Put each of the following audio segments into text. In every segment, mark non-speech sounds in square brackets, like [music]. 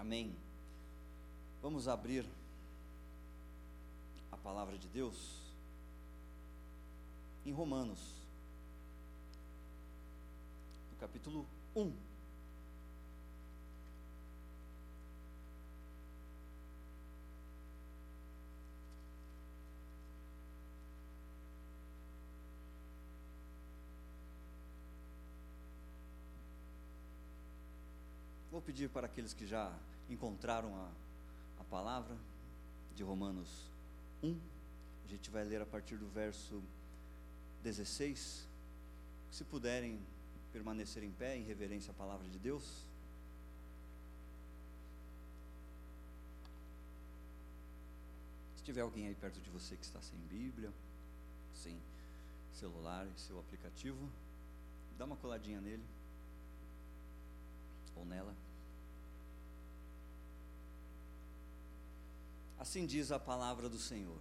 Amém. Vamos abrir a palavra de Deus em Romanos, no capítulo 1. Pedir para aqueles que já encontraram a, a palavra de Romanos 1, a gente vai ler a partir do verso 16. Se puderem permanecer em pé em reverência à palavra de Deus. Se tiver alguém aí perto de você que está sem Bíblia, sem celular, seu aplicativo, dá uma coladinha nele ou nela. Assim diz a palavra do Senhor.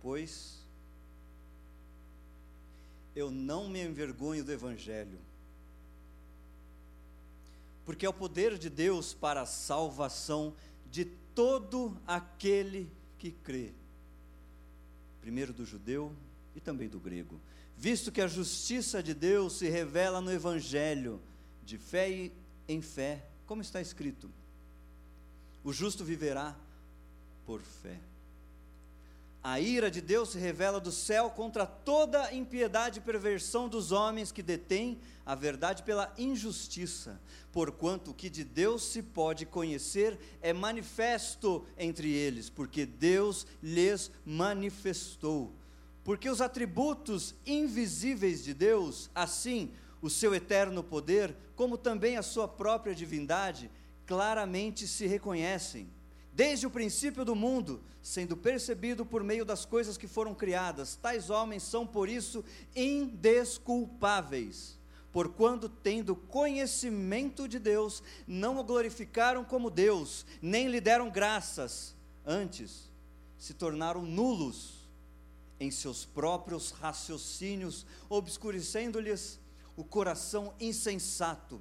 Pois eu não me envergonho do Evangelho, porque é o poder de Deus para a salvação de todo aquele que crê, primeiro do judeu e também do grego visto que a justiça de Deus se revela no Evangelho, de fé em fé, como está escrito: o justo viverá por fé. A ira de Deus se revela do céu contra toda impiedade e perversão dos homens que detêm a verdade pela injustiça, porquanto o que de Deus se pode conhecer é manifesto entre eles, porque Deus lhes manifestou porque os atributos invisíveis de Deus, assim o seu eterno poder, como também a sua própria divindade, claramente se reconhecem. Desde o princípio do mundo, sendo percebido por meio das coisas que foram criadas, tais homens são por isso indesculpáveis. Porquanto, tendo conhecimento de Deus, não o glorificaram como Deus, nem lhe deram graças, antes se tornaram nulos em seus próprios raciocínios, obscurecendo-lhes o coração insensato.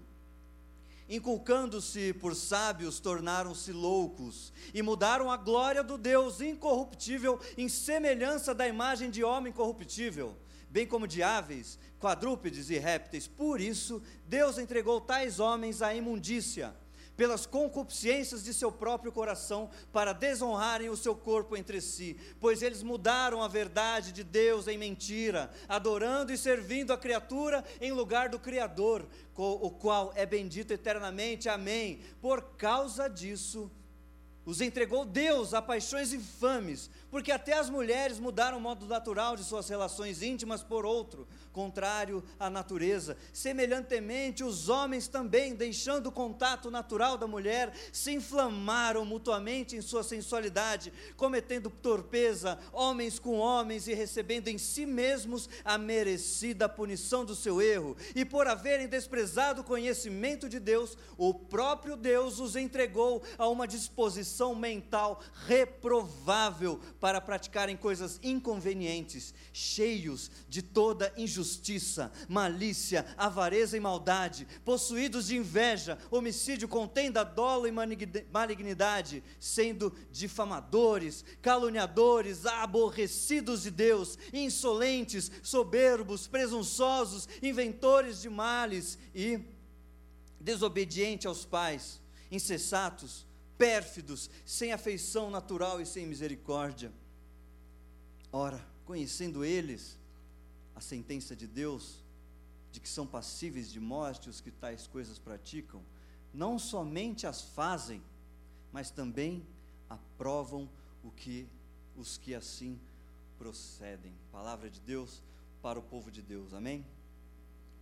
Inculcando-se por sábios, tornaram-se loucos e mudaram a glória do Deus incorruptível em semelhança da imagem de homem corruptível, bem como de aves, quadrúpedes e répteis. Por isso, Deus entregou tais homens à imundícia pelas concupiscências de seu próprio coração, para desonrarem o seu corpo entre si, pois eles mudaram a verdade de Deus em mentira, adorando e servindo a criatura em lugar do Criador, o qual é bendito eternamente. Amém. Por causa disso, os entregou Deus a paixões infames, porque até as mulheres mudaram o modo natural de suas relações íntimas por outro, contrário à natureza. Semelhantemente, os homens também, deixando o contato natural da mulher, se inflamaram mutuamente em sua sensualidade, cometendo torpeza, homens com homens, e recebendo em si mesmos a merecida punição do seu erro. E por haverem desprezado o conhecimento de Deus, o próprio Deus os entregou a uma disposição mental reprovável para praticarem coisas inconvenientes, cheios de toda injustiça, malícia, avareza e maldade, possuídos de inveja, homicídio, contenda, dolo e malignidade, sendo difamadores, caluniadores, aborrecidos de Deus, insolentes, soberbos, presunçosos, inventores de males e desobedientes aos pais, insensatos, pérfidos, sem afeição natural e sem misericórdia. Ora, conhecendo eles a sentença de Deus, de que são passíveis de morte os que tais coisas praticam, não somente as fazem, mas também aprovam o que os que assim procedem. Palavra de Deus para o povo de Deus. Amém?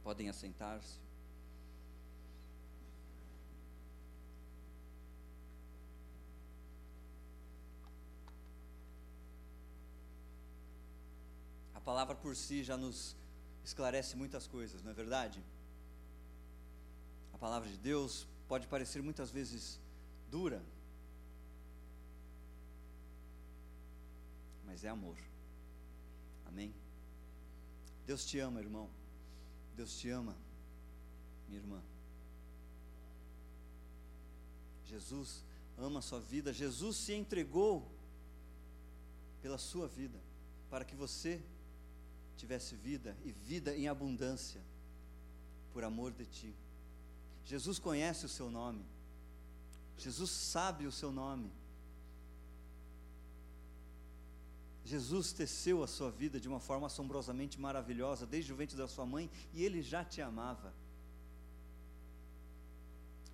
Podem assentar-se. Palavra por si já nos esclarece muitas coisas, não é verdade? A palavra de Deus pode parecer muitas vezes dura, mas é amor. Amém? Deus te ama, irmão. Deus te ama, minha irmã. Jesus ama a sua vida, Jesus se entregou pela sua vida, para que você tivesse vida e vida em abundância, por amor de ti. Jesus conhece o seu nome, Jesus sabe o seu nome. Jesus teceu a sua vida de uma forma assombrosamente maravilhosa, desde o ventre da sua mãe, e ele já te amava.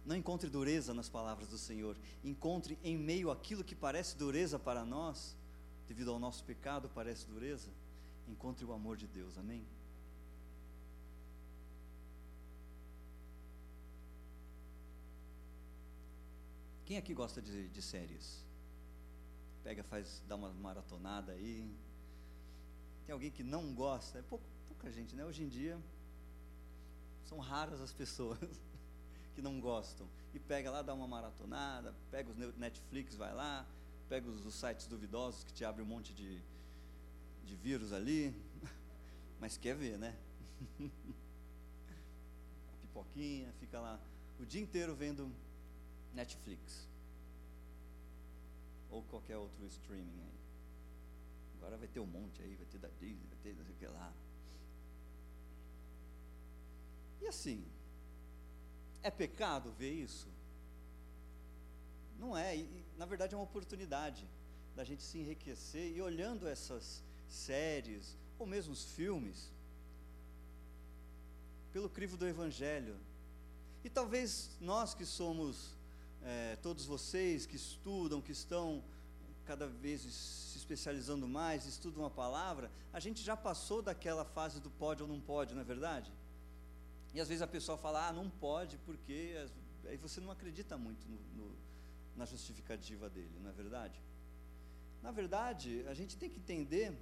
Não encontre dureza nas palavras do Senhor, encontre em meio aquilo que parece dureza para nós, devido ao nosso pecado, parece dureza, encontre o amor de Deus, amém? Quem aqui gosta de, de séries? Pega, faz, dá uma maratonada aí. Tem alguém que não gosta? É pouca, pouca gente, né? Hoje em dia são raras as pessoas [laughs] que não gostam. E pega lá, dá uma maratonada, pega os Netflix, vai lá, pega os, os sites duvidosos que te abrem um monte de, de vírus ali, [laughs] mas quer ver, né? [laughs] A pipoquinha, fica lá o dia inteiro vendo Netflix. Ou qualquer outro streaming aí. Agora vai ter um monte aí, vai ter da Disney, vai ter não sei o que lá. E assim, é pecado ver isso? Não é, e, na verdade é uma oportunidade da gente se enriquecer e olhando essas séries, ou mesmo os filmes, pelo crivo do Evangelho. E talvez nós que somos é, todos vocês que estudam, que estão cada vez se especializando mais, estudam a palavra, a gente já passou daquela fase do pode ou não pode, não é verdade? E às vezes a pessoa fala, ah, não pode, porque aí você não acredita muito no, no, na justificativa dele, não é verdade? Na verdade, a gente tem que entender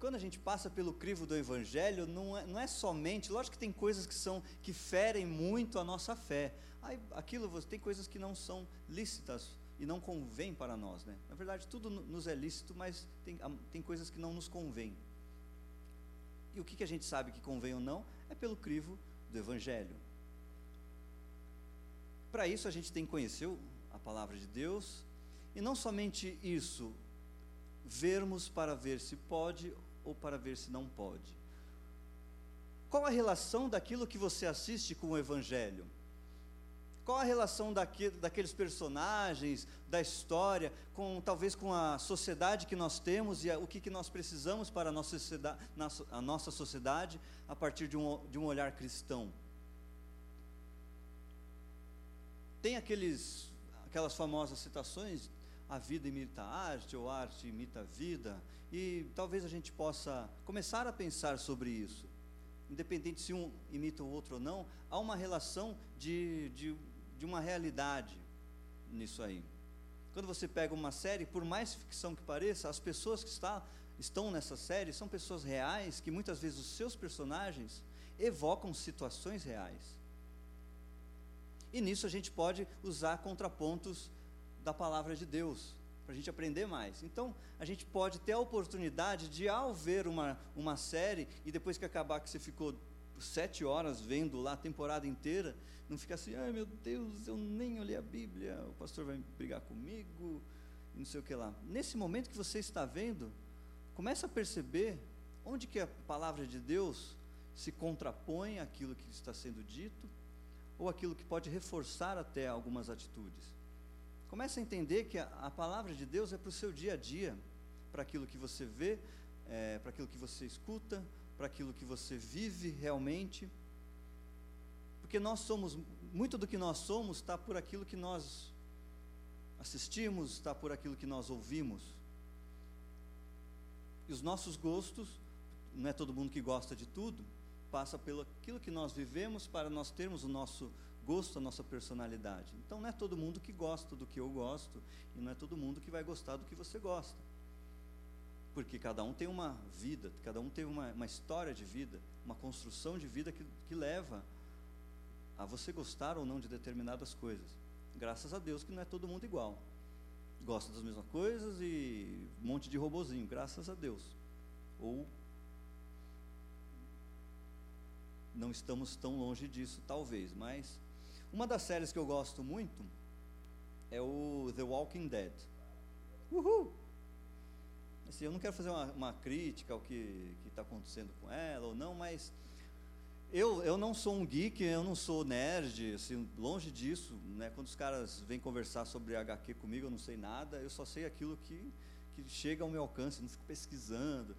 quando a gente passa pelo crivo do Evangelho, não é, não é somente, lógico que tem coisas que são que ferem muito a nossa fé, Aí, aquilo tem coisas que não são lícitas e não convém para nós, né? Na verdade, tudo nos é lícito, mas tem, tem coisas que não nos convém. E o que, que a gente sabe que convém ou não é pelo crivo do Evangelho. Para isso a gente tem que conhecer a palavra de Deus e não somente isso, vermos para ver se pode ou para ver se não pode. Qual a relação daquilo que você assiste com o Evangelho? Qual a relação daqueles personagens, da história, com talvez com a sociedade que nós temos e a, o que, que nós precisamos para a nossa sociedade, a nossa sociedade a partir de um, de um olhar cristão? Tem aqueles, aquelas famosas citações, a vida imita a arte, ou a arte imita a vida, e talvez a gente possa começar a pensar sobre isso. Independente se um imita o outro ou não, há uma relação de, de de uma realidade nisso aí. Quando você pega uma série, por mais ficção que pareça, as pessoas que está, estão nessa série são pessoas reais, que muitas vezes os seus personagens evocam situações reais. E nisso a gente pode usar contrapontos da palavra de Deus, para a gente aprender mais. Então, a gente pode ter a oportunidade de, ao ver uma, uma série, e depois que acabar que você ficou sete horas vendo lá a temporada inteira, não fica assim, ai meu Deus, eu nem olhei a Bíblia, o pastor vai brigar comigo, não sei o que lá. Nesse momento que você está vendo, começa a perceber onde que a palavra de Deus se contrapõe àquilo que está sendo dito, ou aquilo que pode reforçar até algumas atitudes. Começa a entender que a, a palavra de Deus é para o seu dia a dia, para aquilo que você vê, é, para aquilo que você escuta, para aquilo que você vive realmente. Porque nós somos, muito do que nós somos está por aquilo que nós assistimos, está por aquilo que nós ouvimos. E os nossos gostos, não é todo mundo que gosta de tudo, passa pelo aquilo que nós vivemos para nós termos o nosso gosto, a nossa personalidade. Então não é todo mundo que gosta do que eu gosto e não é todo mundo que vai gostar do que você gosta. Porque cada um tem uma vida, cada um tem uma, uma história de vida, uma construção de vida que, que leva a você gostar ou não de determinadas coisas. Graças a Deus que não é todo mundo igual. Gosta das mesmas coisas e um monte de robozinho, graças a Deus. Ou não estamos tão longe disso, talvez, mas Uma das séries que eu gosto muito é o The Walking Dead. Uhul! Assim, eu não quero fazer uma, uma crítica ao que está acontecendo com ela ou não, mas eu, eu não sou um geek, eu não sou nerd, assim, longe disso. Né? Quando os caras vêm conversar sobre HQ comigo, eu não sei nada, eu só sei aquilo que, que chega ao meu alcance, não fico pesquisando.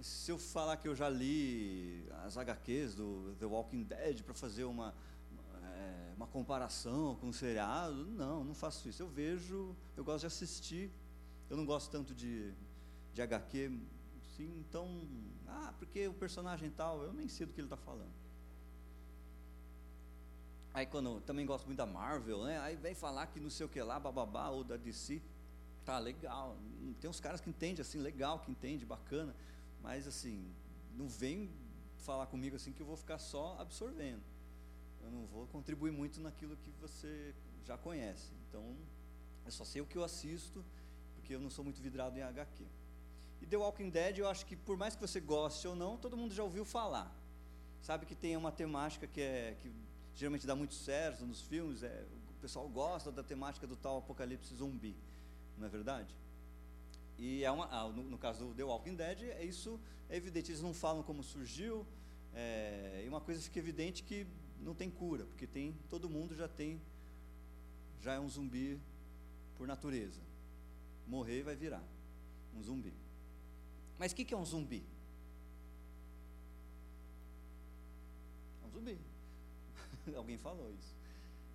Se eu falar que eu já li as HQs do The Walking Dead para fazer uma, é, uma comparação com o seriado, não, não faço isso. Eu vejo, eu gosto de assistir, eu não gosto tanto de, de HQ, sim, então, ah, porque o personagem tal, eu nem sei do que ele está falando. Aí quando também gosto muito da Marvel, né? Aí vem falar que não sei o que lá, bababá, ou da DC, tá legal. Tem uns caras que entendem assim, legal, que entende, bacana, mas assim, não vem falar comigo assim que eu vou ficar só absorvendo. Eu não vou contribuir muito naquilo que você já conhece. Então, eu só sei o que eu assisto, porque eu não sou muito vidrado em HQ. E The Walking Dead, eu acho que por mais que você goste ou não, todo mundo já ouviu falar. Sabe que tem uma temática que é que geralmente dá muito certo nos filmes, é, o pessoal gosta da temática do tal apocalipse zumbi, não é verdade? E é uma, ah, no, no, caso do The Walking Dead, é isso é evidente, eles não falam como surgiu, é, e uma coisa fica evidente que não tem cura, porque tem todo mundo já tem já é um zumbi por natureza. Morrer vai virar um zumbi. Mas o que, que é um zumbi? É um zumbi. [laughs] Alguém falou isso.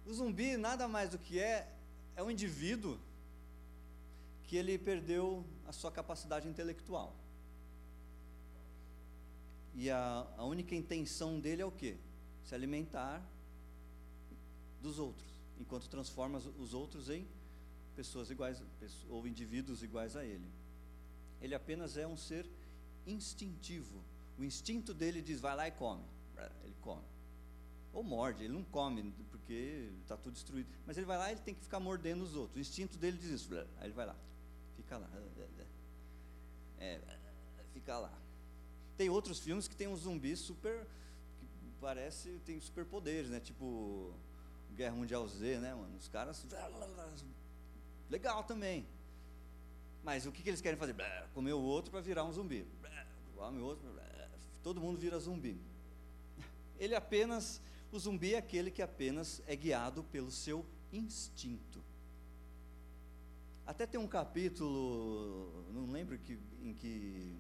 O zumbi nada mais do que é é um indivíduo que ele perdeu a sua capacidade intelectual. E a, a única intenção dele é o quê? Se alimentar dos outros, enquanto transforma os outros em pessoas iguais ou indivíduos iguais a ele. Ele apenas é um ser instintivo. O instinto dele diz: vai lá e come. Ele come. Ou morde, ele não come, porque está tudo destruído. Mas ele vai lá e ele tem que ficar mordendo os outros. O instinto dele diz isso. Aí ele vai lá. Fica lá. É, fica lá. Tem outros filmes que tem um zumbi super. Parece. tem superpoderes, né? Tipo. Guerra Mundial Z, né, mano? Os caras. Legal também. Mas o que, que eles querem fazer? Comer o outro para virar um zumbi. Come o outro. Todo mundo vira zumbi. Ele apenas. O zumbi é aquele que apenas é guiado pelo seu instinto. Até tem um capítulo, não lembro que, em que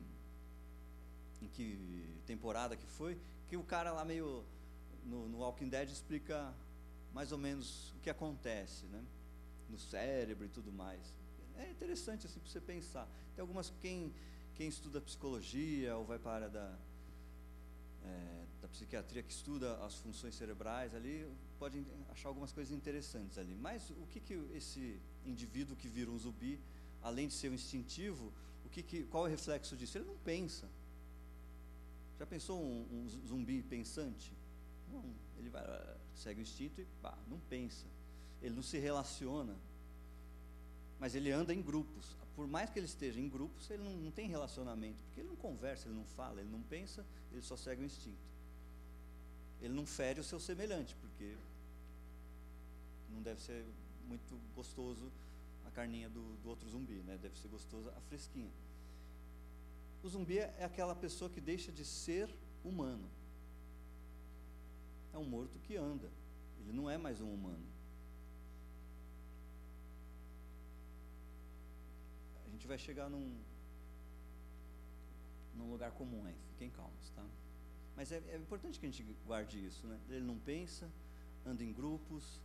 em que temporada que foi, que o cara lá meio no, no Walking Dead explica mais ou menos o que acontece, né? No cérebro e tudo mais. É interessante assim para você pensar. Tem algumas quem quem estuda psicologia ou vai para a área da é, da psiquiatria que estuda as funções cerebrais ali pode achar algumas coisas interessantes ali. Mas o que que esse indivíduo que vira um zumbi, além de ser um instintivo, o que, que qual é o reflexo disso? Ele não pensa. Já pensou um, um zumbi pensante? Não, ele vai, segue o instinto e pá, não pensa. Ele não se relaciona. Mas ele anda em grupos. Por mais que ele esteja em grupos, ele não, não tem relacionamento, porque ele não conversa, ele não fala, ele não pensa, ele só segue o instinto. Ele não fere o seu semelhante, porque não deve ser muito gostoso a carninha do, do outro zumbi, né? Deve ser gostosa a fresquinha. O zumbi é aquela pessoa que deixa de ser humano. É um morto que anda. Ele não é mais um humano. A gente vai chegar num, num lugar comum aí. Fiquem calmos, tá? Mas é, é importante que a gente guarde isso, né? Ele não pensa, anda em grupos,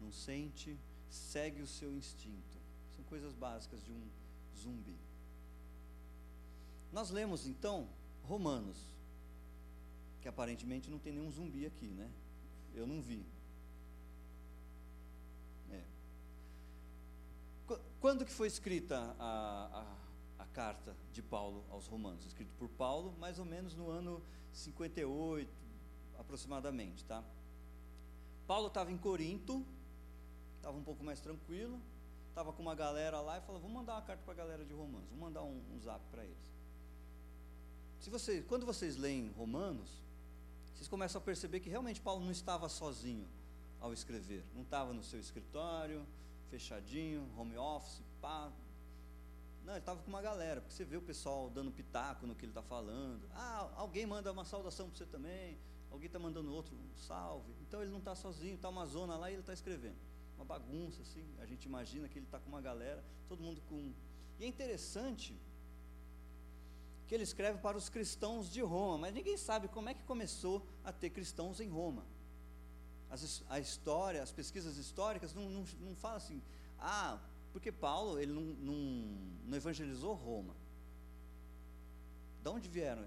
não sente, segue o seu instinto. São coisas básicas de um zumbi. Nós lemos então Romanos, que aparentemente não tem nenhum zumbi aqui, né? Eu não vi. É. Quando que foi escrita a, a, a, carta de Paulo aos Romanos? Escrito por Paulo, mais ou menos no ano 58, aproximadamente, tá? Paulo estava em Corinto, estava um pouco mais tranquilo, estava com uma galera lá e falou: vamos mandar uma carta para a galera de Romanos, vamos mandar um, um zap para eles. Se você, quando vocês leem Romanos, vocês começam a perceber que realmente Paulo não estava sozinho ao escrever. Não estava no seu escritório, fechadinho, home office, pá. Não, ele estava com uma galera, porque você vê o pessoal dando pitaco no que ele está falando. Ah, alguém manda uma saudação para você também, alguém está mandando outro um salve. Então ele não está sozinho, está uma zona lá e ele está escrevendo. Uma bagunça, assim, a gente imagina que ele está com uma galera, todo mundo com. E é interessante que ele escreve para os cristãos de Roma, mas ninguém sabe como é que começou a ter cristãos em Roma. As, a história, as pesquisas históricas não, não, não falam assim, ah, porque Paulo ele não, não, não evangelizou Roma. De onde vieram?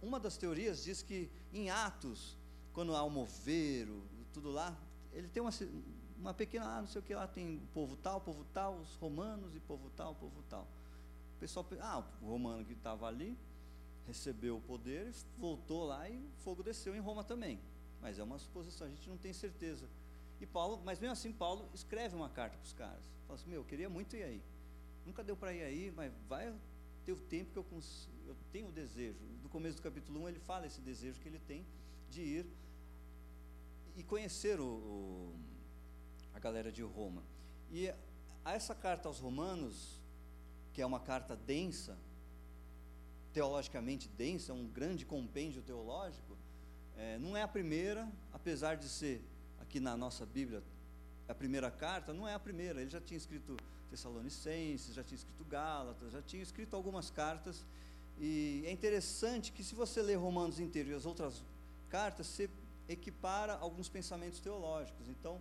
Uma das teorias diz que em Atos, quando há o moveiro, tudo lá, ele tem uma, uma pequena, ah, não sei o que lá, tem povo tal, povo tal, os romanos e povo tal, povo tal. O pessoal, ah, o romano que estava ali recebeu o poder voltou lá e o fogo desceu em Roma também. Mas é uma suposição, a gente não tem certeza. E Paulo, mas mesmo assim Paulo escreve uma carta para os caras. Fala assim, meu, eu queria muito ir aí. Nunca deu para ir aí, mas vai ter o tempo que eu, eu tenho o desejo. No começo do capítulo 1 ele fala esse desejo que ele tem de ir e conhecer o, o, a galera de Roma. E essa carta aos romanos, que é uma carta densa, teologicamente densa, um grande compêndio teológico, é, não é a primeira, apesar de ser aqui na nossa Bíblia a primeira carta, não é a primeira. Ele já tinha escrito Tessalonicenses, já tinha escrito Gálatas, já tinha escrito algumas cartas. E é interessante que se você ler Romanos inteiro e as outras cartas, você equipara alguns pensamentos teológicos. Então,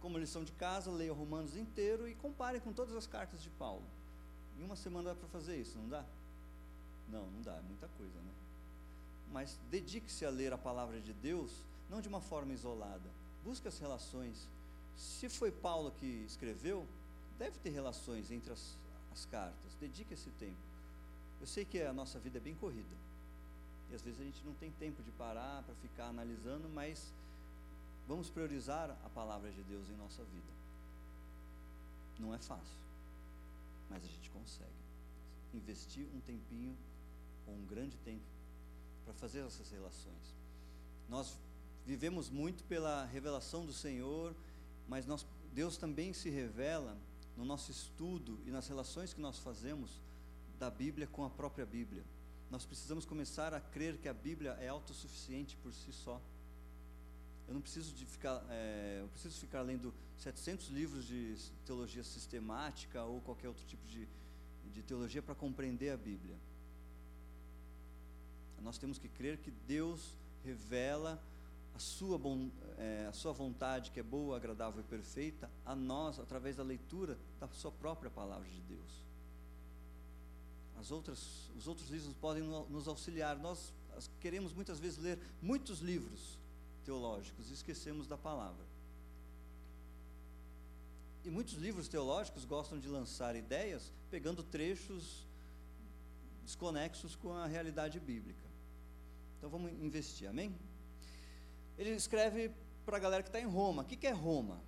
como lição de casa, leia Romanos inteiro e compare com todas as cartas de Paulo. Em uma semana dá para fazer isso, não dá? Não, não dá, é muita coisa, né? Mas dedique-se a ler a palavra de Deus, não de uma forma isolada. Busque as relações. Se foi Paulo que escreveu, deve ter relações entre as, as cartas. Dedique esse tempo. Eu sei que a nossa vida é bem corrida. E às vezes a gente não tem tempo de parar para ficar analisando, mas vamos priorizar a palavra de Deus em nossa vida. Não é fácil mas a gente consegue investir um tempinho ou um grande tempo para fazer essas relações. Nós vivemos muito pela revelação do Senhor, mas nós, Deus também se revela no nosso estudo e nas relações que nós fazemos da Bíblia com a própria Bíblia. Nós precisamos começar a crer que a Bíblia é autossuficiente por si só. Eu não preciso de ficar, é, eu preciso ficar lendo 700 livros de teologia sistemática ou qualquer outro tipo de, de teologia para compreender a Bíblia. Nós temos que crer que Deus revela a sua, bom, é, a sua vontade, que é boa, agradável e perfeita, a nós através da leitura da sua própria palavra de Deus. As outras, os outros livros podem nos auxiliar. Nós queremos muitas vezes ler muitos livros, teológicos e esquecemos da palavra. E muitos livros teológicos gostam de lançar ideias pegando trechos desconexos com a realidade bíblica. Então vamos investir, amém? Ele escreve para a galera que está em Roma. O que, que é Roma?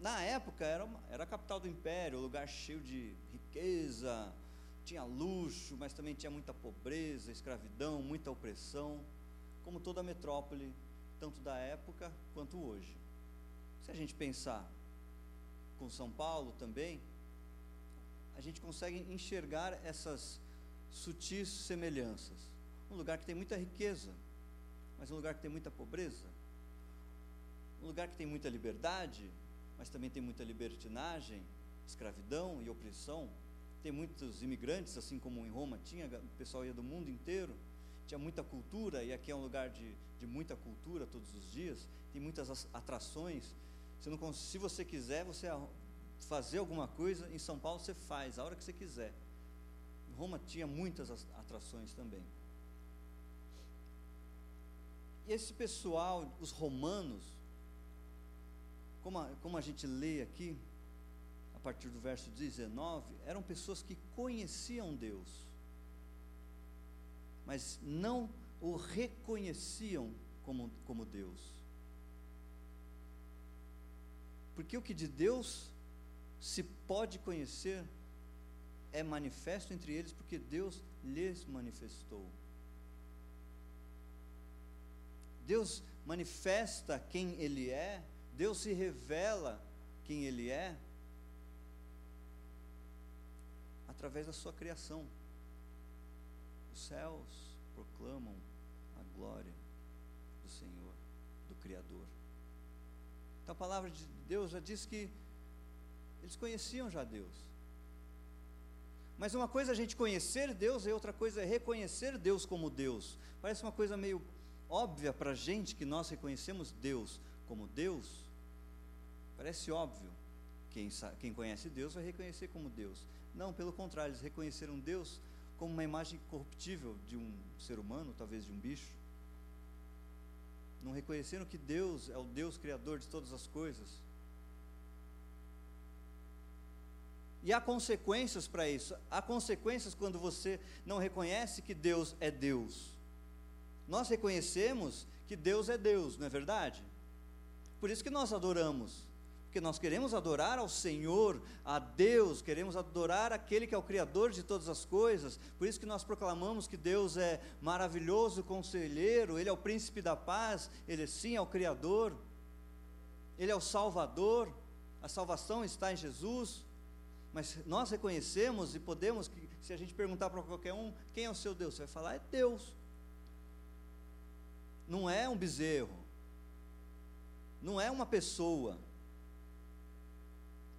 Na época era, uma, era a capital do império, lugar cheio de riqueza, tinha luxo, mas também tinha muita pobreza, escravidão, muita opressão, como toda metrópole tanto da época quanto hoje. Se a gente pensar com São Paulo também, a gente consegue enxergar essas sutis semelhanças. Um lugar que tem muita riqueza, mas um lugar que tem muita pobreza. Um lugar que tem muita liberdade, mas também tem muita libertinagem, escravidão e opressão. Tem muitos imigrantes, assim como em Roma tinha, o pessoal ia do mundo inteiro tinha muita cultura, e aqui é um lugar de, de muita cultura todos os dias, tem muitas atrações. Você não, se você quiser, você fazer alguma coisa, em São Paulo você faz, a hora que você quiser. Roma tinha muitas atrações também. E esse pessoal, os romanos, como a, como a gente lê aqui, a partir do verso 19, eram pessoas que conheciam Deus mas não o reconheciam como, como Deus. Porque o que de Deus se pode conhecer é manifesto entre eles, porque Deus lhes manifestou. Deus manifesta quem Ele é Deus se revela quem Ele é através da sua criação. Os céus proclamam a glória do Senhor, do Criador. Então a palavra de Deus já diz que eles conheciam já Deus. Mas uma coisa é a gente conhecer Deus e outra coisa é reconhecer Deus como Deus. Parece uma coisa meio óbvia para a gente que nós reconhecemos Deus como Deus. Parece óbvio. Quem, quem conhece Deus vai reconhecer como Deus. Não, pelo contrário, eles reconheceram Deus como uma imagem corruptível de um ser humano, talvez de um bicho. Não reconheceram que Deus é o Deus criador de todas as coisas. E há consequências para isso. Há consequências quando você não reconhece que Deus é Deus. Nós reconhecemos que Deus é Deus, não é verdade? Por isso que nós adoramos. Porque nós queremos adorar ao Senhor, a Deus, queremos adorar aquele que é o Criador de todas as coisas. Por isso que nós proclamamos que Deus é maravilhoso conselheiro, Ele é o príncipe da paz, Ele sim é o Criador, Ele é o Salvador, a salvação está em Jesus. Mas nós reconhecemos e podemos, se a gente perguntar para qualquer um, quem é o seu Deus? Você vai falar, é Deus. Não é um bezerro. Não é uma pessoa.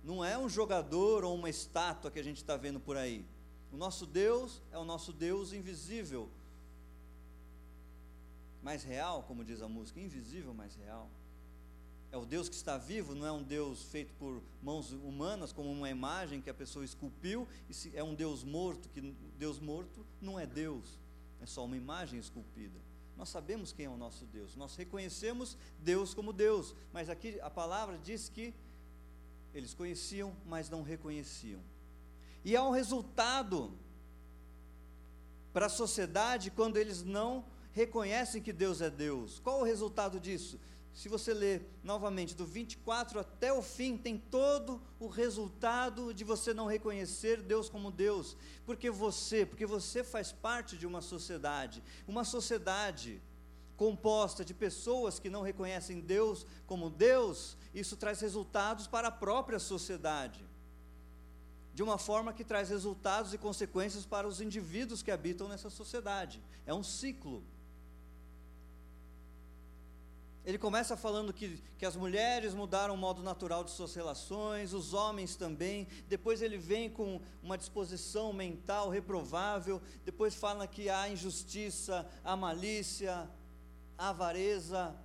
Não é um jogador ou uma estátua que a gente está vendo por aí. O nosso Deus é o nosso Deus invisível. Mais real, como diz a música, invisível, mais real. É o Deus que está vivo, não é um Deus feito por mãos humanas, como uma imagem que a pessoa esculpiu, é um Deus morto, que Deus morto não é Deus, é só uma imagem esculpida. Nós sabemos quem é o nosso Deus, nós reconhecemos Deus como Deus, mas aqui a palavra diz que eles conheciam, mas não reconheciam. E há um resultado para a sociedade quando eles não reconhecem que Deus é Deus. Qual o resultado disso? se você ler novamente do 24 até o fim, tem todo o resultado de você não reconhecer Deus como Deus, porque você, porque você faz parte de uma sociedade, uma sociedade composta de pessoas que não reconhecem Deus como Deus, isso traz resultados para a própria sociedade. De uma forma que traz resultados e consequências para os indivíduos que habitam nessa sociedade. É um ciclo. Ele começa falando que, que as mulheres mudaram o modo natural de suas relações, os homens também. Depois ele vem com uma disposição mental reprovável. Depois fala que há injustiça, há malícia, avareza,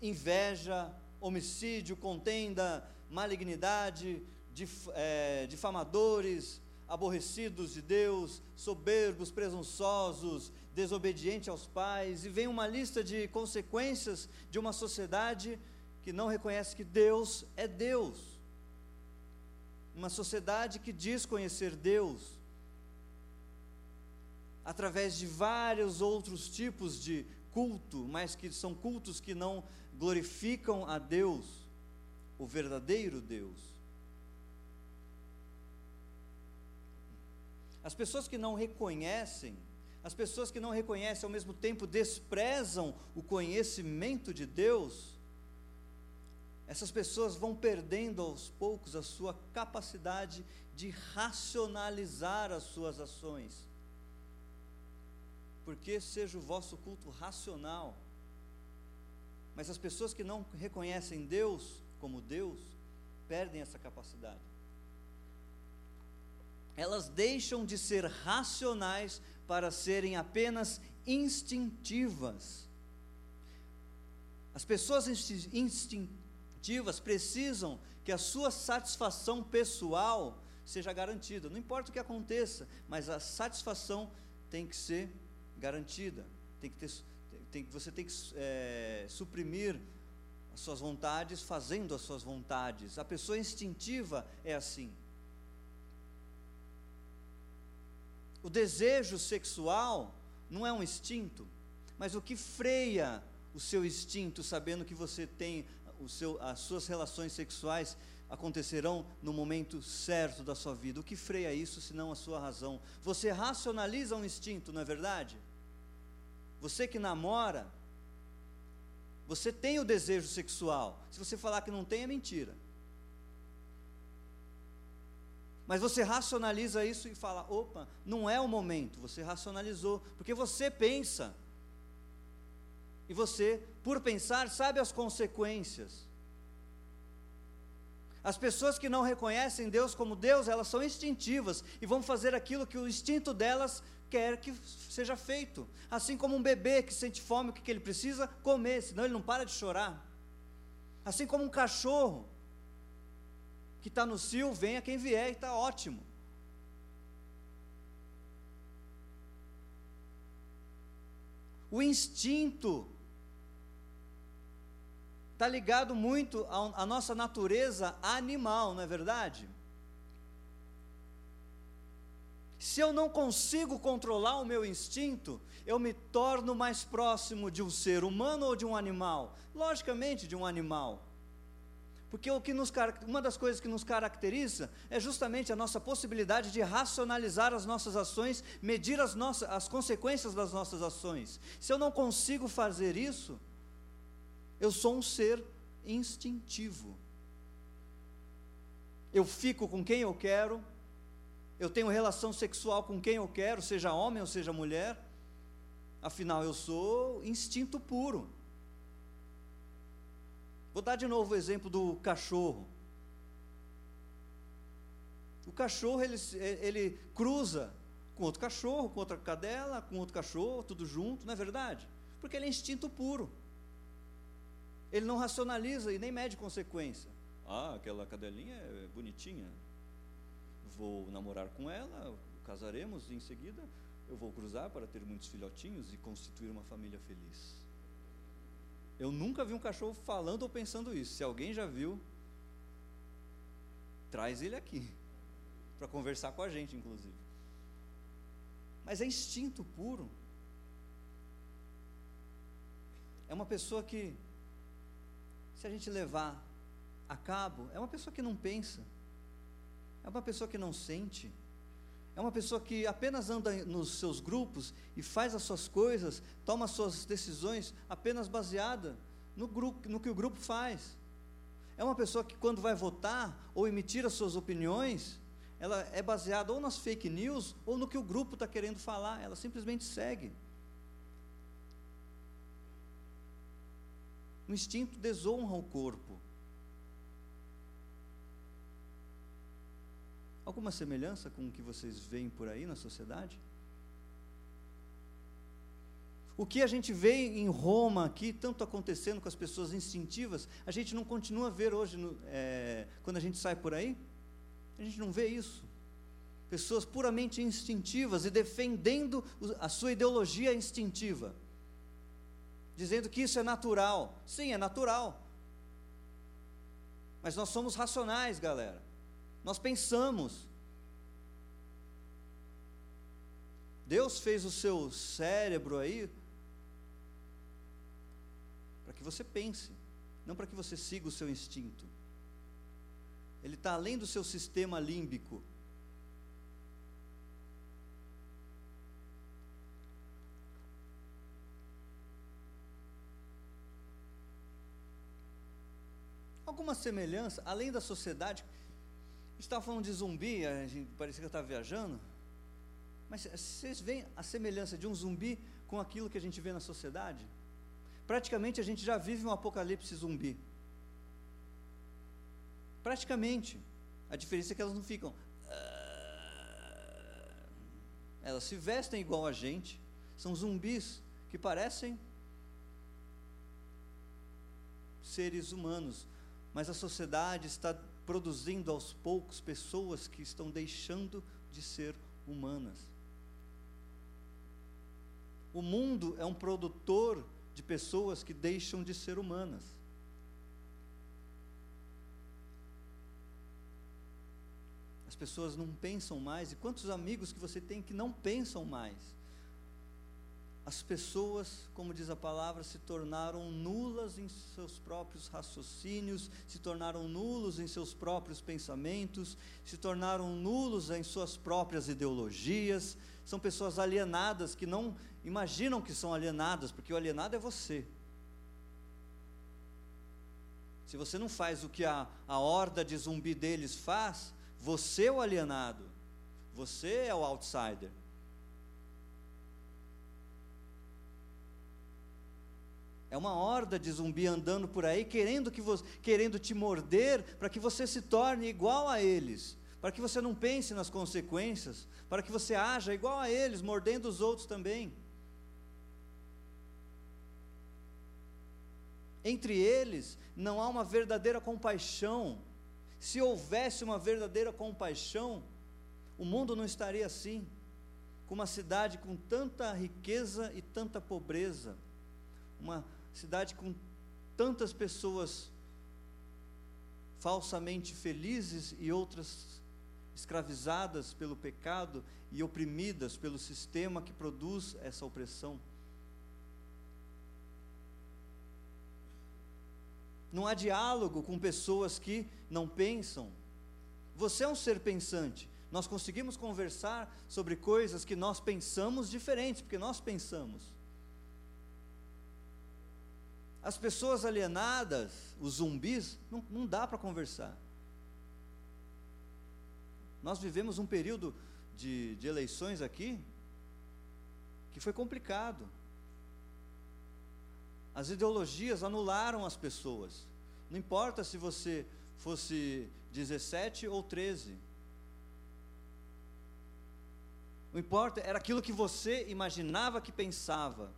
inveja, homicídio, contenda, malignidade, dif, é, difamadores, aborrecidos de Deus, soberbos, presunçosos, desobediente aos pais, e vem uma lista de consequências de uma sociedade que não reconhece que Deus é Deus. Uma sociedade que diz conhecer Deus, através de vários outros tipos de culto, mas que são cultos que não glorificam a Deus, o verdadeiro Deus. As pessoas que não reconhecem as pessoas que não reconhecem ao mesmo tempo desprezam o conhecimento de Deus, essas pessoas vão perdendo aos poucos a sua capacidade de racionalizar as suas ações. Porque seja o vosso culto racional. Mas as pessoas que não reconhecem Deus como Deus, perdem essa capacidade. Elas deixam de ser racionais para serem apenas instintivas. As pessoas instintivas precisam que a sua satisfação pessoal seja garantida. Não importa o que aconteça, mas a satisfação tem que ser garantida. Tem que ter, tem, você tem que é, suprimir as suas vontades fazendo as suas vontades. A pessoa instintiva é assim. O desejo sexual não é um instinto, mas o que freia o seu instinto, sabendo que você tem o seu, as suas relações sexuais acontecerão no momento certo da sua vida. O que freia isso, senão a sua razão? Você racionaliza um instinto, não é verdade? Você que namora, Você tem o desejo sexual. Se você falar que não tem, é mentira. Mas você racionaliza isso e fala: opa, não é o momento. Você racionalizou, porque você pensa. E você, por pensar, sabe as consequências. As pessoas que não reconhecem Deus como Deus, elas são instintivas e vão fazer aquilo que o instinto delas quer que seja feito. Assim como um bebê que sente fome, o que, ele precisa? Comer, senão ele não para de chorar. Assim como um cachorro que está no cio, venha quem vier e está ótimo. O instinto está ligado muito à nossa natureza animal, não é verdade? Se eu não consigo controlar o meu instinto, eu me torno mais próximo de um ser humano ou de um animal? Logicamente, de um animal. Porque o que nos, uma das coisas que nos caracteriza é justamente a nossa possibilidade de racionalizar as nossas ações, medir as, nossas, as consequências das nossas ações. Se eu não consigo fazer isso, eu sou um ser instintivo. Eu fico com quem eu quero, eu tenho relação sexual com quem eu quero, seja homem ou seja mulher, afinal eu sou instinto puro. Vou dar de novo o exemplo do cachorro. O cachorro ele, ele cruza com outro cachorro, com outra cadela, com outro cachorro, tudo junto, não é verdade? Porque ele é instinto puro. Ele não racionaliza e nem mede consequência. Ah, aquela cadelinha é bonitinha. Vou namorar com ela, casaremos e em seguida eu vou cruzar para ter muitos filhotinhos e constituir uma família feliz. Eu nunca vi um cachorro falando ou pensando isso. Se alguém já viu, traz ele aqui [laughs] para conversar com a gente, inclusive. Mas é instinto puro. É uma pessoa que, se a gente levar a cabo, é uma pessoa que não pensa, é uma pessoa que não sente, é uma pessoa que apenas anda nos seus grupos e faz as suas coisas, toma as suas decisões apenas baseada no, grupo, no que o grupo faz. É uma pessoa que, quando vai votar ou emitir as suas opiniões, ela é baseada ou nas fake news ou no que o grupo está querendo falar, ela simplesmente segue. O instinto desonra o corpo. Alguma semelhança com o que vocês veem por aí na sociedade? O que a gente vê em Roma aqui, tanto acontecendo com as pessoas instintivas, a gente não continua a ver hoje, no, é, quando a gente sai por aí? A gente não vê isso. Pessoas puramente instintivas e defendendo a sua ideologia instintiva, dizendo que isso é natural. Sim, é natural. Mas nós somos racionais, galera. Nós pensamos. Deus fez o seu cérebro aí para que você pense, não para que você siga o seu instinto. Ele está além do seu sistema límbico. Alguma semelhança, além da sociedade, estava falando de zumbi, a gente parecia que eu estava viajando. Mas vocês veem a semelhança de um zumbi com aquilo que a gente vê na sociedade? Praticamente a gente já vive um apocalipse zumbi. Praticamente. A diferença é que elas não ficam. Ah", elas se vestem igual a gente. São zumbis que parecem seres humanos, mas a sociedade está produzindo aos poucos pessoas que estão deixando de ser humanas. O mundo é um produtor de pessoas que deixam de ser humanas. As pessoas não pensam mais, e quantos amigos que você tem que não pensam mais? As pessoas, como diz a palavra, se tornaram nulas em seus próprios raciocínios, se tornaram nulos em seus próprios pensamentos, se tornaram nulos em suas próprias ideologias. São pessoas alienadas que não imaginam que são alienadas, porque o alienado é você. Se você não faz o que a, a horda de zumbi deles faz, você é o alienado. Você é o outsider. É uma horda de zumbi andando por aí querendo que você, querendo te morder para que você se torne igual a eles, para que você não pense nas consequências, para que você haja igual a eles, mordendo os outros também. Entre eles não há uma verdadeira compaixão. Se houvesse uma verdadeira compaixão, o mundo não estaria assim, com uma cidade com tanta riqueza e tanta pobreza, uma cidade com tantas pessoas falsamente felizes e outras escravizadas pelo pecado e oprimidas pelo sistema que produz essa opressão. Não há diálogo com pessoas que não pensam. Você é um ser pensante. Nós conseguimos conversar sobre coisas que nós pensamos diferentes, porque nós pensamos. As pessoas alienadas, os zumbis, não, não dá para conversar. Nós vivemos um período de, de eleições aqui que foi complicado. As ideologias anularam as pessoas. Não importa se você fosse 17 ou 13. Não importa, era aquilo que você imaginava que pensava.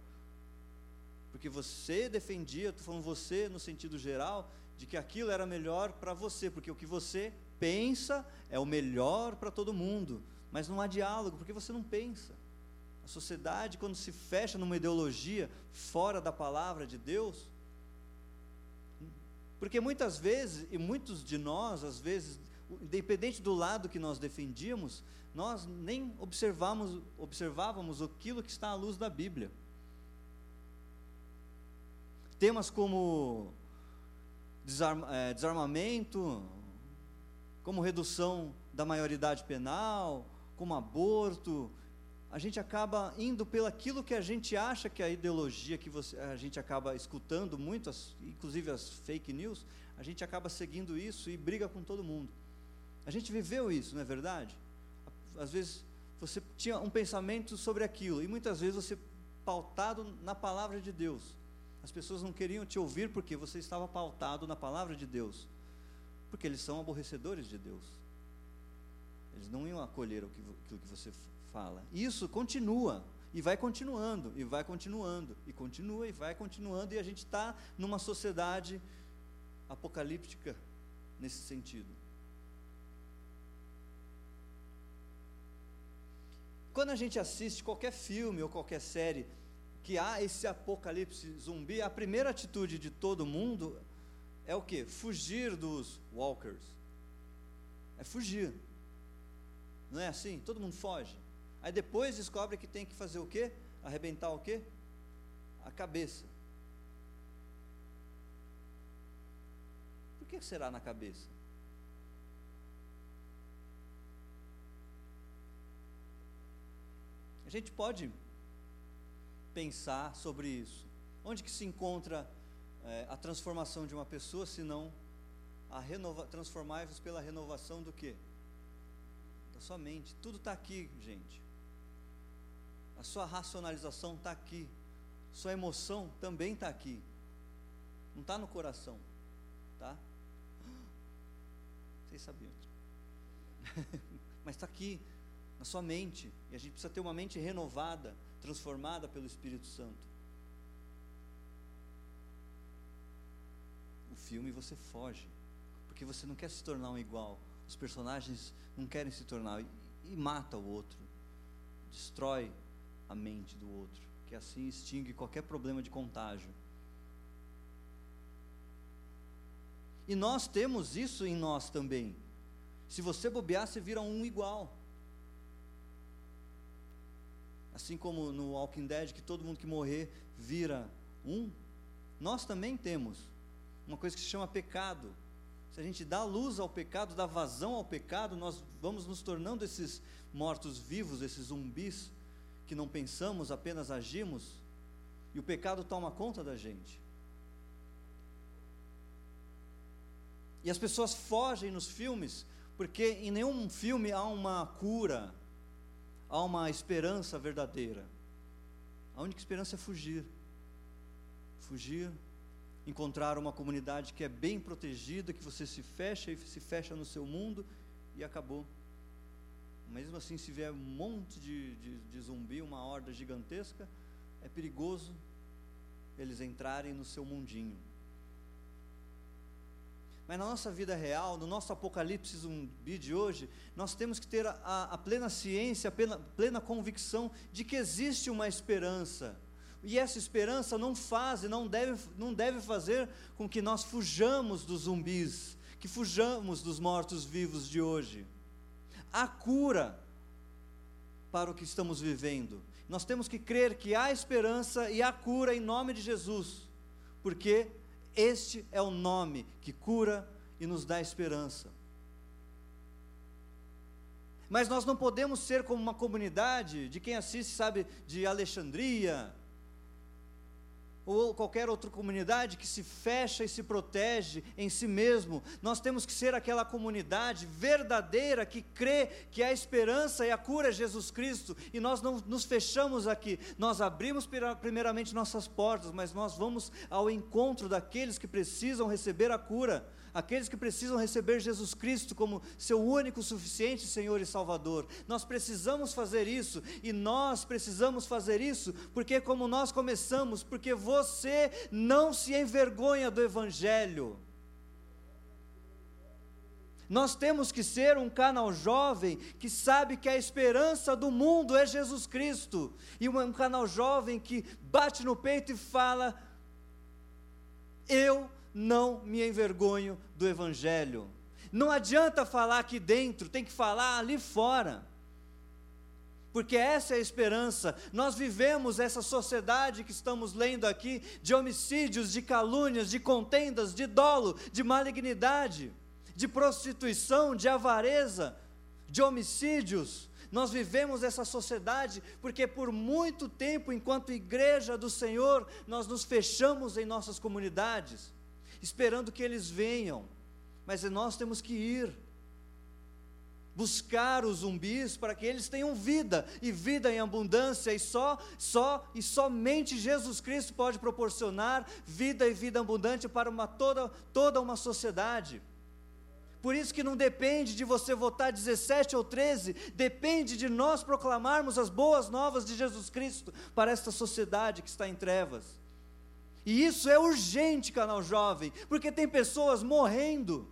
Porque você defendia, estou falando você no sentido geral, de que aquilo era melhor para você, porque o que você pensa é o melhor para todo mundo. Mas não há diálogo, porque você não pensa. A sociedade, quando se fecha numa ideologia fora da palavra de Deus, porque muitas vezes, e muitos de nós, às vezes, independente do lado que nós defendíamos, nós nem observávamos, aquilo que está à luz da Bíblia. Temas como é, desarmamento, como redução da maioridade penal, como aborto, a gente acaba indo pelo aquilo que a gente acha que é a ideologia que você, a gente acaba escutando muito, as, inclusive as fake news, a gente acaba seguindo isso e briga com todo mundo. A gente viveu isso, não é verdade? Às vezes você tinha um pensamento sobre aquilo e muitas vezes você pautado na palavra de Deus. As pessoas não queriam te ouvir porque você estava pautado na palavra de Deus. Porque eles são aborrecedores de Deus. Eles não iam acolher aquilo que você fala. Isso continua, e vai continuando, e vai continuando, e continua, e vai continuando, e a gente está numa sociedade apocalíptica nesse sentido. Quando a gente assiste qualquer filme ou qualquer série que há esse apocalipse zumbi, a primeira atitude de todo mundo é o que? Fugir dos walkers. É fugir. Não é assim? Todo mundo foge. Aí depois descobre que tem que fazer o quê? Arrebentar o quê? A cabeça. Por que será na cabeça? A gente pode pensar sobre isso. Onde que se encontra é, a transformação de uma pessoa, se não a renova, transformar-vos pela renovação do que? Da sua mente. Tudo está aqui, gente. A sua racionalização está aqui. Sua emoção também está aqui. Não está no coração. Tá? [gasps] Vocês sabiam. [laughs] Mas está aqui, na sua mente. E a gente precisa ter uma mente renovada transformada pelo Espírito Santo. O filme você foge, porque você não quer se tornar um igual. Os personagens não querem se tornar e, mata o outro, destrói a mente do outro, que assim extingue qualquer problema de contágio. E nós temos isso em nós também. Se você bobear, você vira um igual. Assim como no Walking Dead, que todo mundo que morrer vira um, nós também temos uma coisa que se chama pecado. Se a gente dá luz ao pecado, dá vazão ao pecado, nós vamos nos tornando esses mortos-vivos, esses zumbis, que não pensamos, apenas agimos, e o pecado toma conta da gente. E as pessoas fogem nos filmes, porque em nenhum filme há uma cura, há uma esperança verdadeira. A única esperança é fugir. Fugir, encontrar uma comunidade que é bem protegida, que você se fecha e se fecha no seu mundo e acabou. Mesmo assim, se vier um monte de, de, de zumbi, uma horda gigantesca, é perigoso eles entrarem no seu mundinho. Mas na nossa vida real, no nosso apocalipse zumbi de hoje, nós temos que ter a, a plena ciência, a plena, plena convicção de que existe uma esperança. E essa esperança não faz e não deve, não deve fazer com que nós fujamos dos zumbis, que fujamos dos mortos-vivos de hoje. Há cura para o que estamos vivendo. Nós temos que crer que há esperança e há cura em nome de Jesus, porque este é o nome que cura e nos dá esperança. Mas nós não podemos ser como uma comunidade de quem assiste, sabe, de Alexandria, ou qualquer outra comunidade que se fecha e se protege em si mesmo. Nós temos que ser aquela comunidade verdadeira que crê que a esperança e a cura é Jesus Cristo, e nós não nos fechamos aqui. Nós abrimos primeiramente nossas portas, mas nós vamos ao encontro daqueles que precisam receber a cura aqueles que precisam receber Jesus Cristo como seu único, suficiente Senhor e Salvador. Nós precisamos fazer isso e nós precisamos fazer isso porque, como nós começamos, porque você não se envergonha do Evangelho. Nós temos que ser um canal jovem que sabe que a esperança do mundo é Jesus Cristo, e um canal jovem que bate no peito e fala: Eu não me envergonho do Evangelho. Não adianta falar aqui dentro, tem que falar ali fora. Porque essa é a esperança. Nós vivemos essa sociedade que estamos lendo aqui de homicídios, de calúnias, de contendas, de dolo, de malignidade, de prostituição, de avareza, de homicídios. Nós vivemos essa sociedade porque por muito tempo, enquanto igreja do Senhor, nós nos fechamos em nossas comunidades esperando que eles venham, mas nós temos que ir buscar os zumbis para que eles tenham vida e vida em abundância e só só e somente Jesus Cristo pode proporcionar vida e vida abundante para uma toda toda uma sociedade. Por isso que não depende de você votar 17 ou 13, depende de nós proclamarmos as boas novas de Jesus Cristo para esta sociedade que está em trevas. E isso é urgente, canal jovem, porque tem pessoas morrendo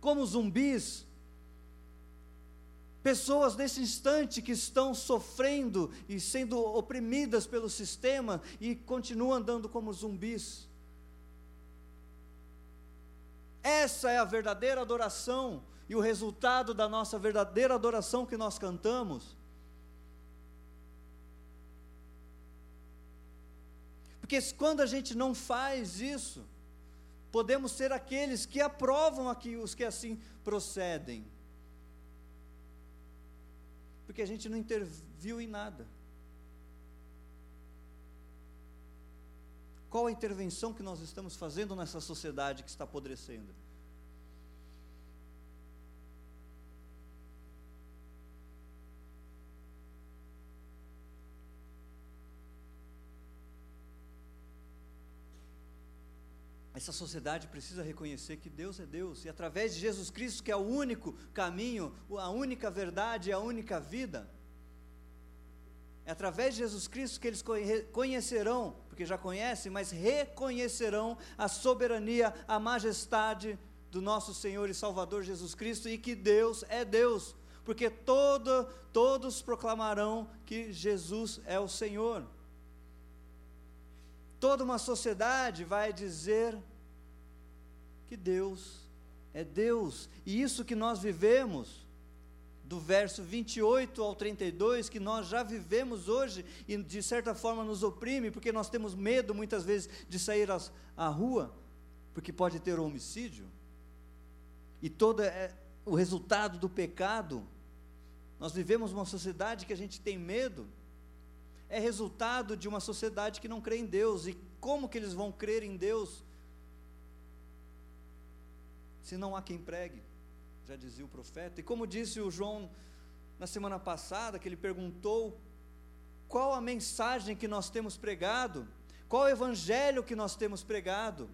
como zumbis. Pessoas nesse instante que estão sofrendo e sendo oprimidas pelo sistema e continuam andando como zumbis. Essa é a verdadeira adoração e o resultado da nossa verdadeira adoração que nós cantamos. Porque quando a gente não faz isso, podemos ser aqueles que aprovam aqui os que assim procedem. Porque a gente não interviu em nada. Qual a intervenção que nós estamos fazendo nessa sociedade que está apodrecendo? Essa sociedade precisa reconhecer que Deus é Deus e através de Jesus Cristo, que é o único caminho, a única verdade, a única vida, é através de Jesus Cristo que eles conhecerão, porque já conhecem, mas reconhecerão a soberania, a majestade do nosso Senhor e Salvador Jesus Cristo e que Deus é Deus, porque todo, todos proclamarão que Jesus é o Senhor. Toda uma sociedade vai dizer que Deus é Deus. E isso que nós vivemos, do verso 28 ao 32, que nós já vivemos hoje e de certa forma nos oprime, porque nós temos medo muitas vezes de sair às, à rua, porque pode ter homicídio. E todo é, o resultado do pecado. Nós vivemos uma sociedade que a gente tem medo é resultado de uma sociedade que não crê em Deus. E como que eles vão crer em Deus? Se não há quem pregue, já dizia o profeta. E como disse o João na semana passada, que ele perguntou qual a mensagem que nós temos pregado, qual o evangelho que nós temos pregado.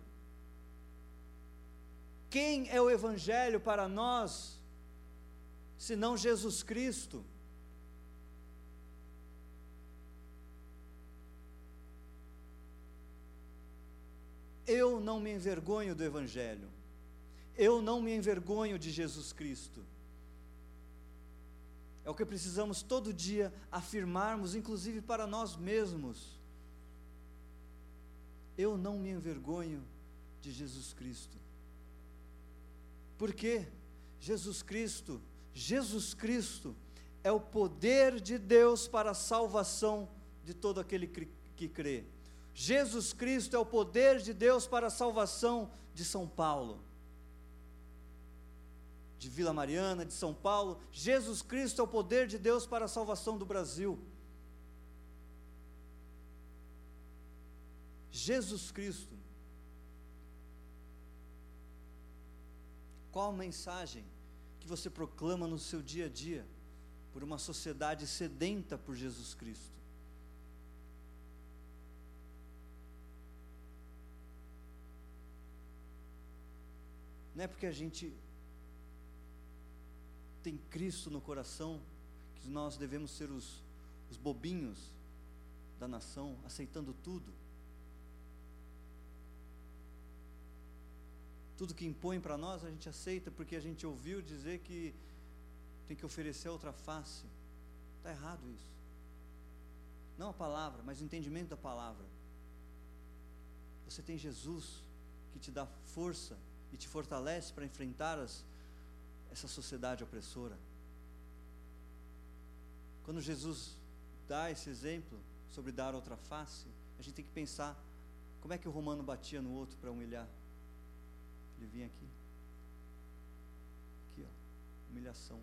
Quem é o evangelho para nós, senão Jesus Cristo? Eu não me envergonho do Evangelho, eu não me envergonho de Jesus Cristo. É o que precisamos todo dia afirmarmos, inclusive para nós mesmos. Eu não me envergonho de Jesus Cristo. Por quê? Jesus Cristo, Jesus Cristo é o poder de Deus para a salvação de todo aquele que crê. Jesus Cristo é o poder de Deus para a salvação de São Paulo, de Vila Mariana, de São Paulo. Jesus Cristo é o poder de Deus para a salvação do Brasil. Jesus Cristo. Qual a mensagem que você proclama no seu dia a dia por uma sociedade sedenta por Jesus Cristo? Não é porque a gente tem Cristo no coração que nós devemos ser os, os bobinhos da nação, aceitando tudo. Tudo que impõe para nós a gente aceita porque a gente ouviu dizer que tem que oferecer outra face. Está errado isso. Não a palavra, mas o entendimento da palavra. Você tem Jesus que te dá força e te fortalece para enfrentar as, essa sociedade opressora. Quando Jesus dá esse exemplo sobre dar outra face, a gente tem que pensar como é que o romano batia no outro para humilhar. Ele vinha aqui. Aqui, ó. Humilhação.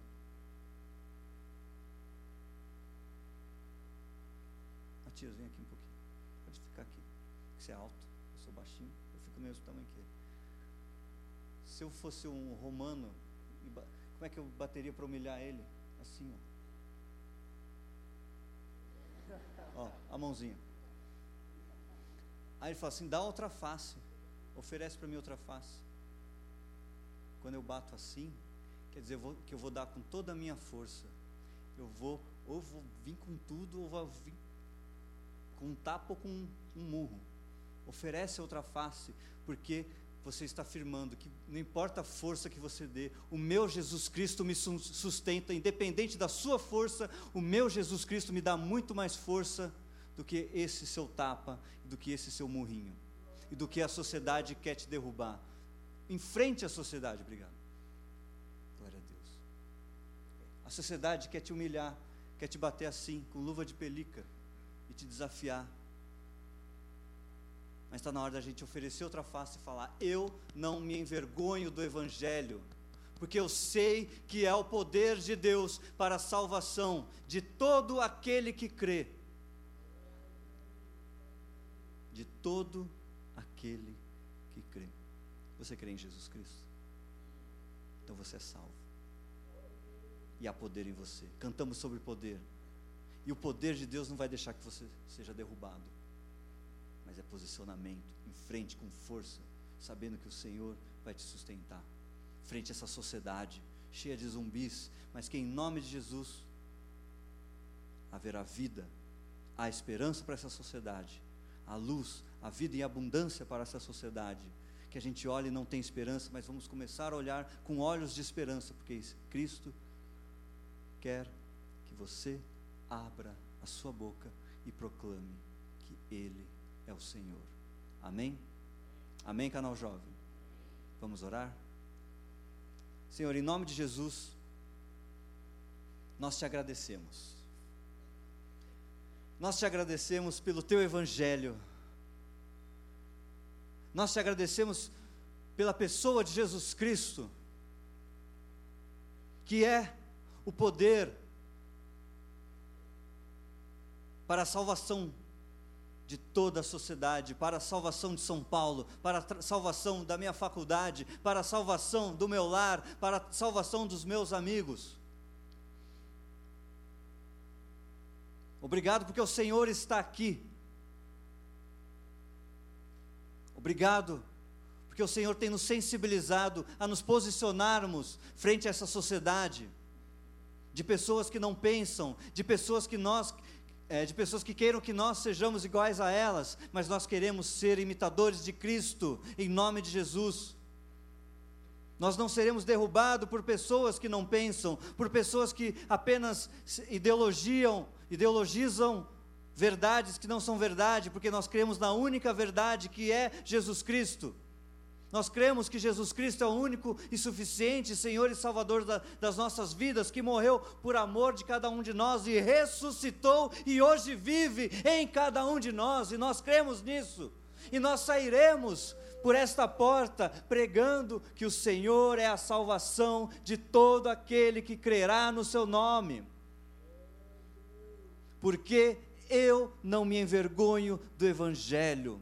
Matias, vem aqui um pouquinho. Pode ficar aqui. Você é alto, eu sou baixinho, eu fico no mesmo tamanho que ele se eu fosse um romano, como é que eu bateria para humilhar ele? Assim, ó. Ó, a mãozinha. Aí ele fala assim: dá outra face, oferece para mim outra face. Quando eu bato assim, quer dizer que eu vou dar com toda a minha força. Eu vou, ou vou vir com tudo, ou vou vir com um tapa ou com um, um murro. Oferece outra face, porque você está afirmando que não importa a força que você dê, o meu Jesus Cristo me sustenta, independente da sua força, o meu Jesus Cristo me dá muito mais força do que esse seu tapa, do que esse seu murrinho, e do que a sociedade quer te derrubar. Enfrente a sociedade, obrigado. Glória a Deus. A sociedade quer te humilhar, quer te bater assim, com luva de pelica, e te desafiar mas está na hora da gente oferecer outra face e falar: eu não me envergonho do Evangelho, porque eu sei que é o poder de Deus para a salvação de todo aquele que crê. De todo aquele que crê. Você crê em Jesus Cristo? Então você é salvo. E há poder em você. Cantamos sobre poder. E o poder de Deus não vai deixar que você seja derrubado mas é posicionamento, em frente com força, sabendo que o Senhor vai te sustentar. Frente a essa sociedade cheia de zumbis, mas que em nome de Jesus haverá vida, há esperança para essa sociedade, a luz, a vida em abundância para essa sociedade. Que a gente olhe e não tem esperança, mas vamos começar a olhar com olhos de esperança, porque Cristo quer que você abra a sua boca e proclame que Ele é o Senhor. Amém? Amém, canal jovem? Vamos orar? Senhor, em nome de Jesus, nós te agradecemos. Nós te agradecemos pelo teu evangelho. Nós te agradecemos pela pessoa de Jesus Cristo, que é o poder para a salvação de toda a sociedade, para a salvação de São Paulo, para a salvação da minha faculdade, para a salvação do meu lar, para a salvação dos meus amigos. Obrigado porque o Senhor está aqui. Obrigado porque o Senhor tem nos sensibilizado a nos posicionarmos frente a essa sociedade de pessoas que não pensam, de pessoas que nós é, de pessoas que queiram que nós sejamos iguais a elas, mas nós queremos ser imitadores de Cristo, em nome de Jesus. Nós não seremos derrubados por pessoas que não pensam, por pessoas que apenas ideologiam, ideologizam verdades que não são verdade, porque nós cremos na única verdade que é Jesus Cristo. Nós cremos que Jesus Cristo é o único e suficiente Senhor e Salvador da, das nossas vidas, que morreu por amor de cada um de nós e ressuscitou e hoje vive em cada um de nós, e nós cremos nisso. E nós sairemos por esta porta pregando que o Senhor é a salvação de todo aquele que crerá no seu nome. Porque eu não me envergonho do Evangelho.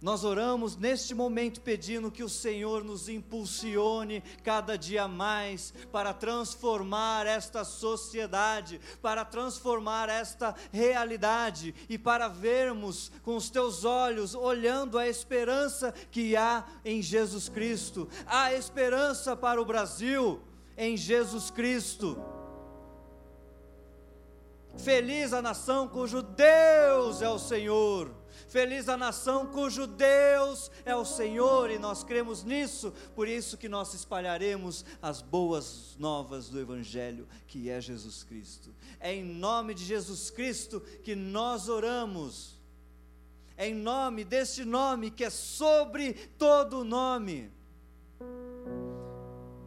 Nós oramos neste momento pedindo que o Senhor nos impulsione cada dia mais para transformar esta sociedade, para transformar esta realidade e para vermos com os teus olhos, olhando a esperança que há em Jesus Cristo. Há esperança para o Brasil em Jesus Cristo. Feliz a nação cujo Deus é o Senhor. Feliz a nação cujo Deus é o Senhor e nós cremos nisso, por isso que nós espalharemos as boas novas do Evangelho, que é Jesus Cristo. É em nome de Jesus Cristo que nós oramos, é em nome deste nome que é sobre todo nome.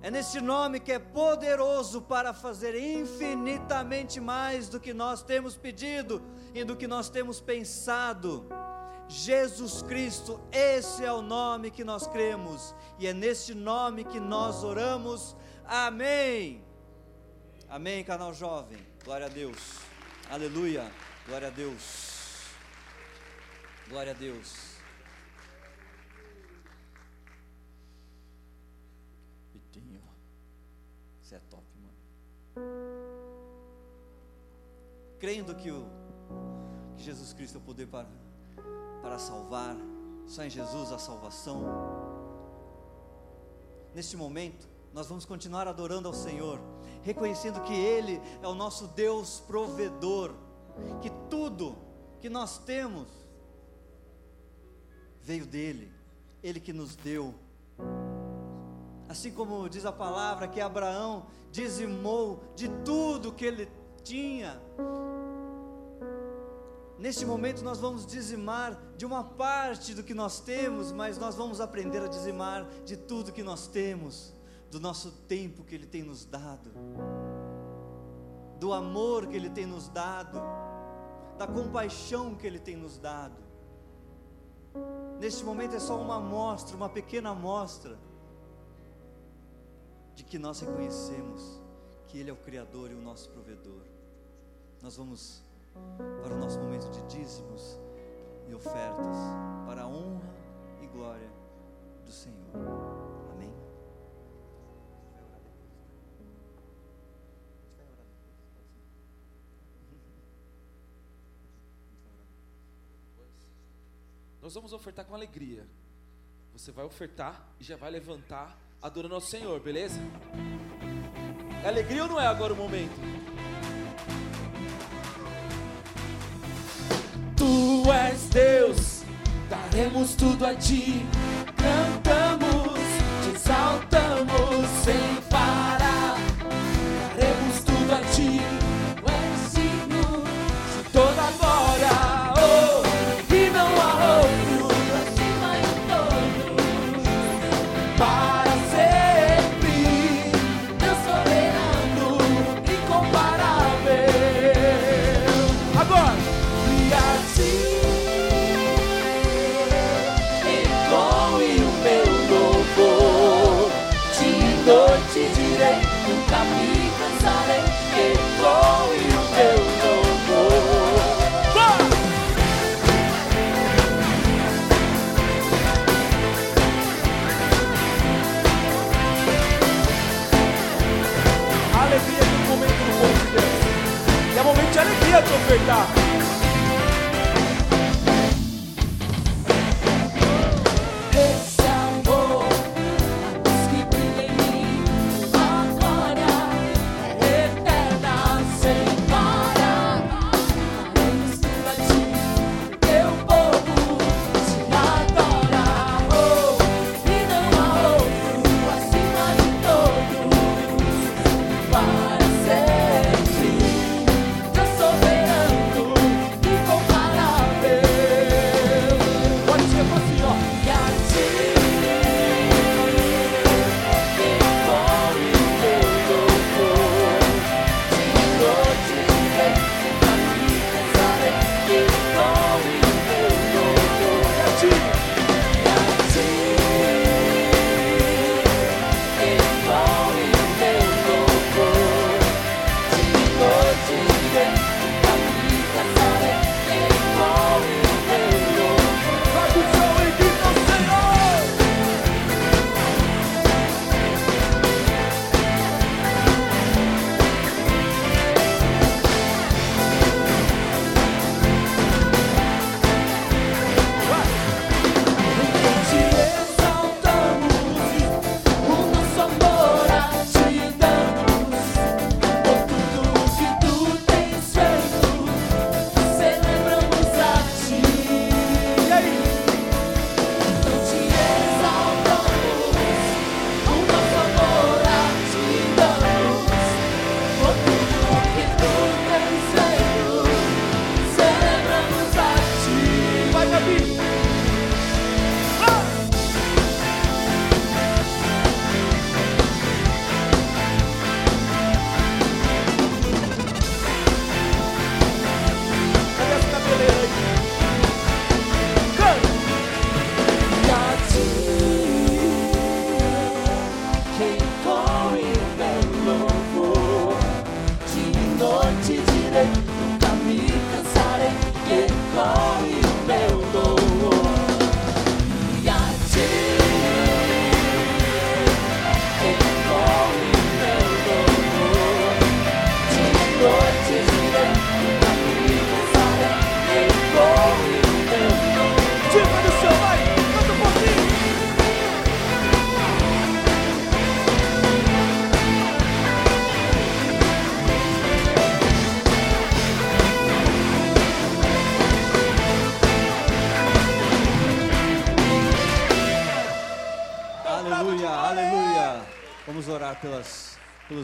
É neste nome que é poderoso para fazer infinitamente mais do que nós temos pedido e do que nós temos pensado. Jesus Cristo, esse é o nome que nós cremos, e é neste nome que nós oramos. Amém. Amém, canal jovem. Glória a Deus. Aleluia. Glória a Deus. Glória a Deus. Vitinho. Você é top, mano. Crendo que o que Jesus Cristo é o poder para para salvar, só em Jesus a salvação. Neste momento, nós vamos continuar adorando ao Senhor, reconhecendo que Ele é o nosso Deus provedor, que tudo que nós temos veio dEle, Ele que nos deu. Assim como diz a palavra que Abraão dizimou de tudo que ele tinha, Neste momento nós vamos dizimar de uma parte do que nós temos, mas nós vamos aprender a dizimar de tudo que nós temos, do nosso tempo que Ele tem nos dado, do amor que Ele tem nos dado, da compaixão que Ele tem nos dado. Neste momento é só uma amostra, uma pequena amostra, de que nós reconhecemos que Ele é o Criador e o nosso provedor. Nós vamos para o nosso momento de dízimos e ofertas, para a honra e glória do Senhor. Amém. Nós vamos ofertar com alegria. Você vai ofertar e já vai levantar adorando ao Senhor, beleza? É alegria ou não é agora o momento? Tu és Deus, daremos tudo a ti. Cantamos, te exaltamos sem queria te ofertar.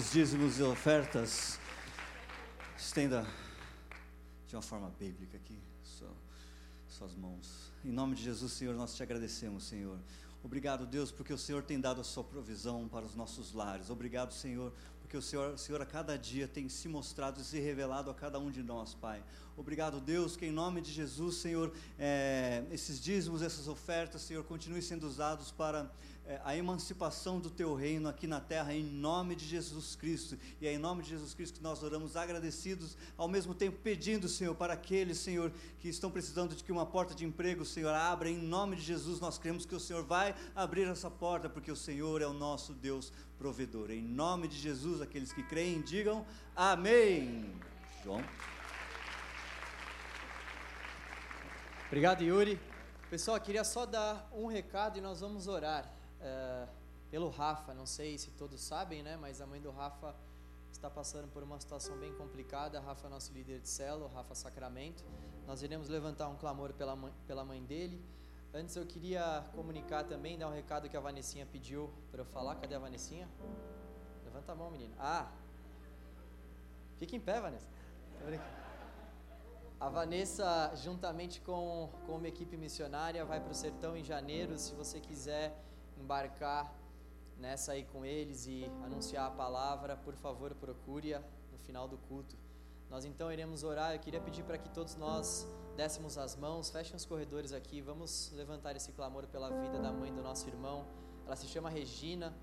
Dízimos e ofertas. Estenda de uma forma bíblica aqui suas mãos. Em nome de Jesus, Senhor, nós te agradecemos, Senhor. Obrigado, Deus, porque o Senhor tem dado a sua provisão para os nossos lares. Obrigado, Senhor, porque o Senhor, Senhor a cada dia tem se mostrado e se revelado a cada um de nós, Pai. Obrigado, Deus, que em nome de Jesus, Senhor, é, esses dízimos, essas ofertas, Senhor, continuem sendo usados para a emancipação do teu reino aqui na terra, em nome de Jesus Cristo. E é em nome de Jesus Cristo que nós oramos agradecidos, ao mesmo tempo pedindo, Senhor, para aqueles, Senhor, que estão precisando de que uma porta de emprego, Senhor, abra. Em nome de Jesus, nós cremos que o Senhor vai abrir essa porta, porque o Senhor é o nosso Deus provedor. Em nome de Jesus, aqueles que creem, digam amém. João. Obrigado, Yuri. Pessoal, queria só dar um recado e nós vamos orar. É, pelo Rafa. Não sei se todos sabem, né? Mas a mãe do Rafa está passando por uma situação bem complicada. A Rafa é nosso líder de célula, Rafa Sacramento. Nós iremos levantar um clamor pela mãe, pela mãe dele. Antes eu queria comunicar também, dar um recado que a Vanessinha pediu para eu falar. Cadê a Vanessinha? Levanta a mão, menina. Ah! Fica em pé, Vanessa. A Vanessa, juntamente com, com uma equipe missionária, vai para o sertão em janeiro. Se você quiser embarcar nessa aí com eles e anunciar a palavra, por favor, procure-a no final do culto. Nós então iremos orar. Eu queria pedir para que todos nós dessemos as mãos, fechem os corredores aqui. Vamos levantar esse clamor pela vida da mãe do nosso irmão. Ela se chama Regina.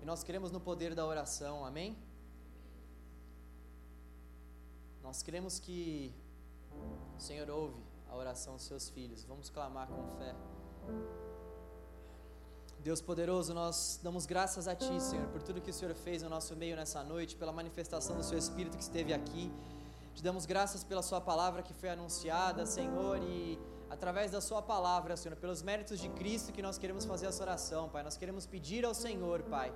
E nós queremos no poder da oração. Amém? Nós queremos que o Senhor ouve a oração dos seus filhos. Vamos clamar com fé. Deus poderoso, nós damos graças a Ti, Senhor, por tudo que o Senhor fez no nosso meio nessa noite, pela manifestação do Seu Espírito que esteve aqui. Te damos graças pela Sua palavra que foi anunciada, Senhor, e através da Sua palavra, Senhor, pelos méritos de Cristo que nós queremos fazer essa oração, Pai. Nós queremos pedir ao Senhor, Pai,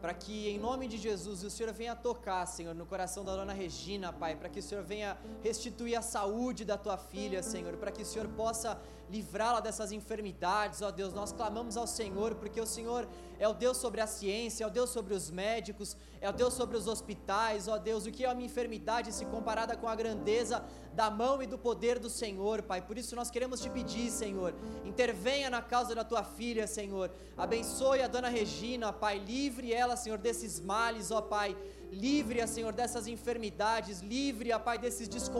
para que em nome de Jesus o Senhor venha tocar, Senhor, no coração da dona Regina, Pai, para que o Senhor venha restituir a saúde da tua filha, Senhor, para que o Senhor possa livrá-la dessas enfermidades, ó Deus. Nós clamamos ao Senhor, porque o Senhor é o Deus sobre a ciência, é o Deus sobre os médicos, é o Deus sobre os hospitais, ó Deus. O que é uma enfermidade se comparada com a grandeza da mão e do poder do Senhor, Pai. Por isso nós queremos te pedir, Senhor, intervenha na causa da tua filha, Senhor. Abençoe a dona Regina, Pai. Livre ela, Senhor, desses males, ó Pai. Livre-a, Senhor, dessas enfermidades. Livre-a, Pai, desses desconfortos